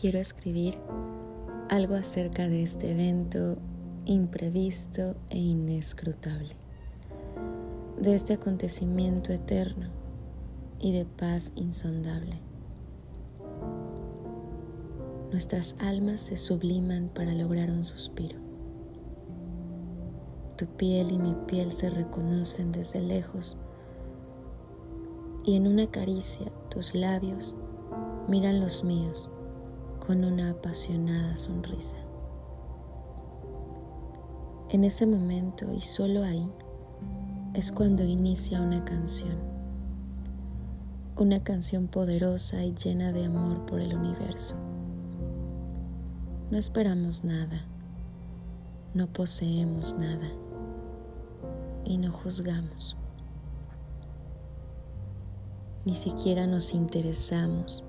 quiero escribir algo acerca de este evento imprevisto e inescrutable, de este acontecimiento eterno y de paz insondable. Nuestras almas se subliman para lograr un suspiro. Tu piel y mi piel se reconocen desde lejos y en una caricia tus labios miran los míos con una apasionada sonrisa. En ese momento y solo ahí es cuando inicia una canción, una canción poderosa y llena de amor por el universo. No esperamos nada, no poseemos nada y no juzgamos. Ni siquiera nos interesamos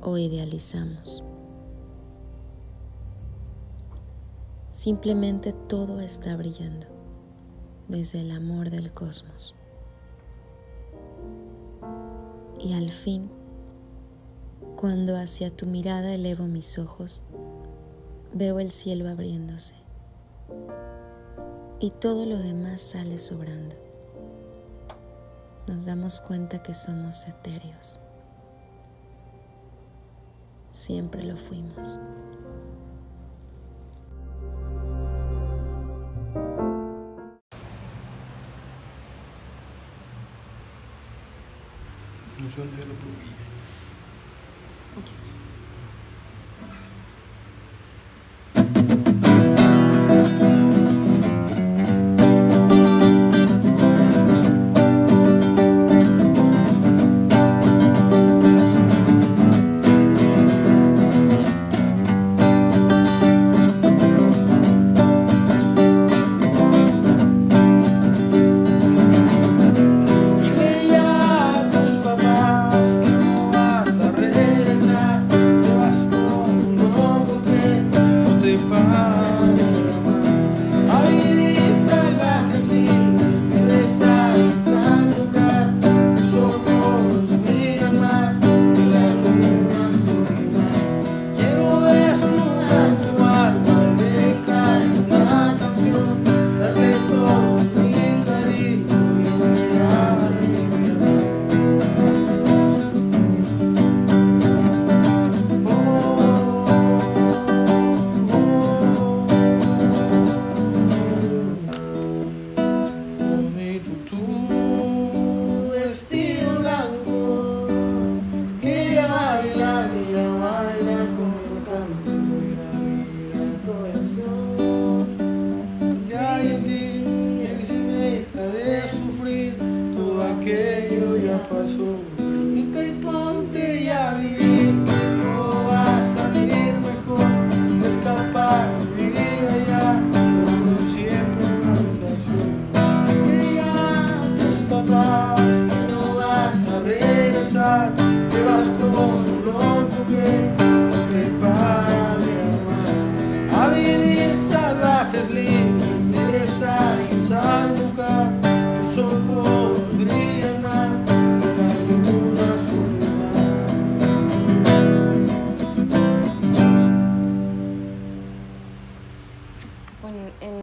o idealizamos. Simplemente todo está brillando desde el amor del cosmos. Y al fin, cuando hacia tu mirada elevo mis ojos, veo el cielo abriéndose y todo lo demás sale sobrando. Nos damos cuenta que somos etéreos. Siempre lo fuimos. Función de la Aquí está.